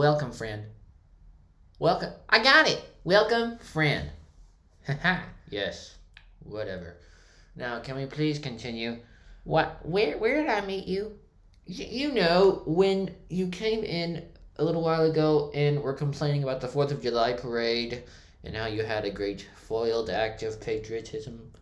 welcome, friend. Welcome. I got it. Welcome, friend. Haha. yes. Whatever. Now, can we please continue? What? Where? Where did I meet you? Y- you know when you came in a little while ago and were complaining about the Fourth of July parade and how you had a great foiled act of patriotism.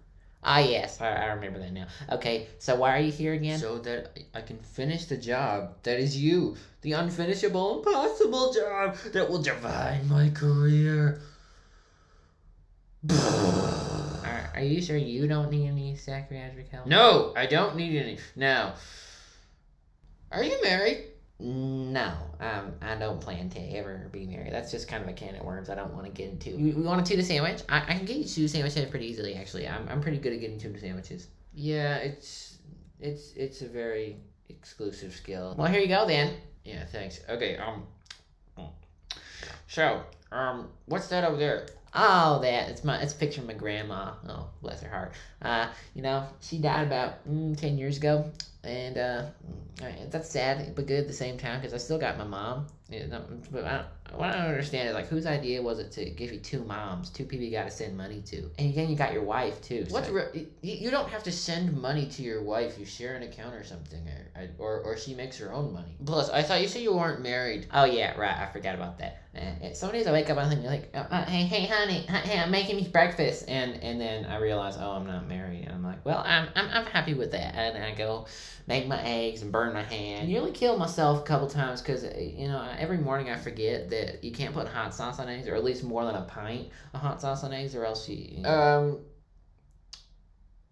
Ah, yes, I, I remember that now. Okay, so why are you here again? So that I can finish the job that is you, the unfinishable, impossible job that will define my career. are, are you sure you don't need any psychiatric help? No, I don't need any. Now, are you married? No, um, I don't plan to ever be married. That's just kind of a can of worms I don't want to get into. You, you want a tuna sandwich? I, I can get you tuna sandwiches pretty easily, actually. I'm, I'm pretty good at getting tuna sandwiches. Yeah, it's it's it's a very exclusive skill. Well, here you go then. Yeah, thanks. Okay, um, so um, what's that over there? Oh, that it's my it's a picture of my grandma. Oh, bless her heart. Uh, you know, she died about mm, ten years ago, and uh, mm, that's sad but good at the same time because I still got my mom. You know, but I, what I don't understand is like whose idea was it to give you two moms, two people you got to send money to, and again you got your wife too. So What's re- you, you don't have to send money to your wife. You share an account or something, or or, or she makes her own money. Plus, I thought you said you weren't married. Oh yeah, right. I forgot about that. And some days I wake up and I'm like, uh, uh, hey, hey, honey, hey, I'm making me breakfast, and and then I realize, oh, I'm not married, and I'm like, well, I'm I'm, I'm happy with that, and I go make my eggs and burn my hand. I nearly kill myself a couple times because you know every morning I forget that you can't put hot sauce on eggs, or at least more than a pint of hot sauce on eggs, or else you. you know. Um.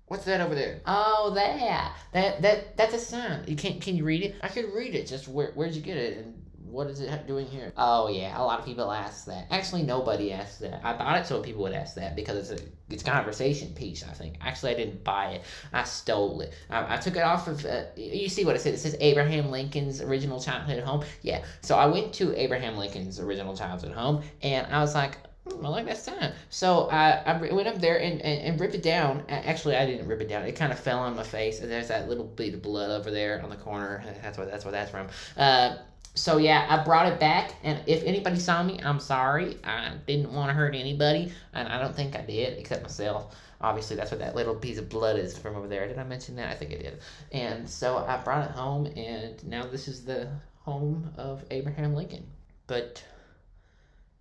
What's that over there? Oh, that that that that's a sign. You can't can you read it? I could read it. Just where where'd you get it? And what is it doing here? Oh yeah, a lot of people ask that. Actually, nobody asked that. I bought it so people would ask that because it's a it's a conversation piece. I think. Actually, I didn't buy it. I stole it. I, I took it off of. Uh, you see what it says? It says Abraham Lincoln's original childhood home. Yeah. So I went to Abraham Lincoln's original childhood home, and I was like, I like that sign. So I, I went up there and, and, and ripped it down. Actually, I didn't rip it down. It kind of fell on my face. And there's that little bit of blood over there on the corner. That's what that's what that's from. Uh, so yeah, I brought it back, and if anybody saw me, I'm sorry. I didn't want to hurt anybody, and I don't think I did, except myself. Obviously, that's what that little piece of blood is from over there. Did I mention that? I think I did. And so I brought it home, and now this is the home of Abraham Lincoln. But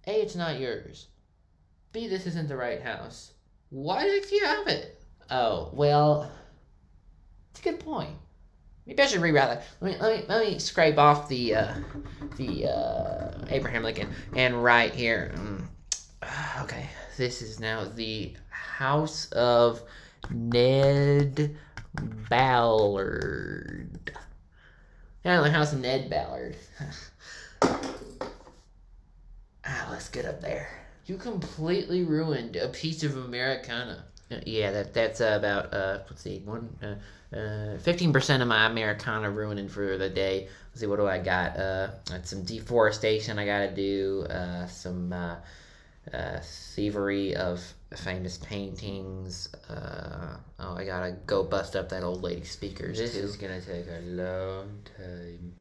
A, it's not yours. B, this isn't the right house. Why did you have it? Oh, well, it's a good point. Maybe I should rewrite that. Let me let me let me scrape off the uh, the uh, Abraham Lincoln and right here. Um, okay, this is now the House of Ned Ballard. Yeah, the House of Ned Ballard. ah, let's get up there. You completely ruined a piece of Americana. Yeah, that that's about uh let's see one uh fifteen percent of my Americana ruining for the day. Let's see what do I got? Uh, some deforestation I got to do. Uh, some uh, uh, thievery of famous paintings. Uh, oh, I gotta go bust up that old lady speakers. This is gonna take a long time.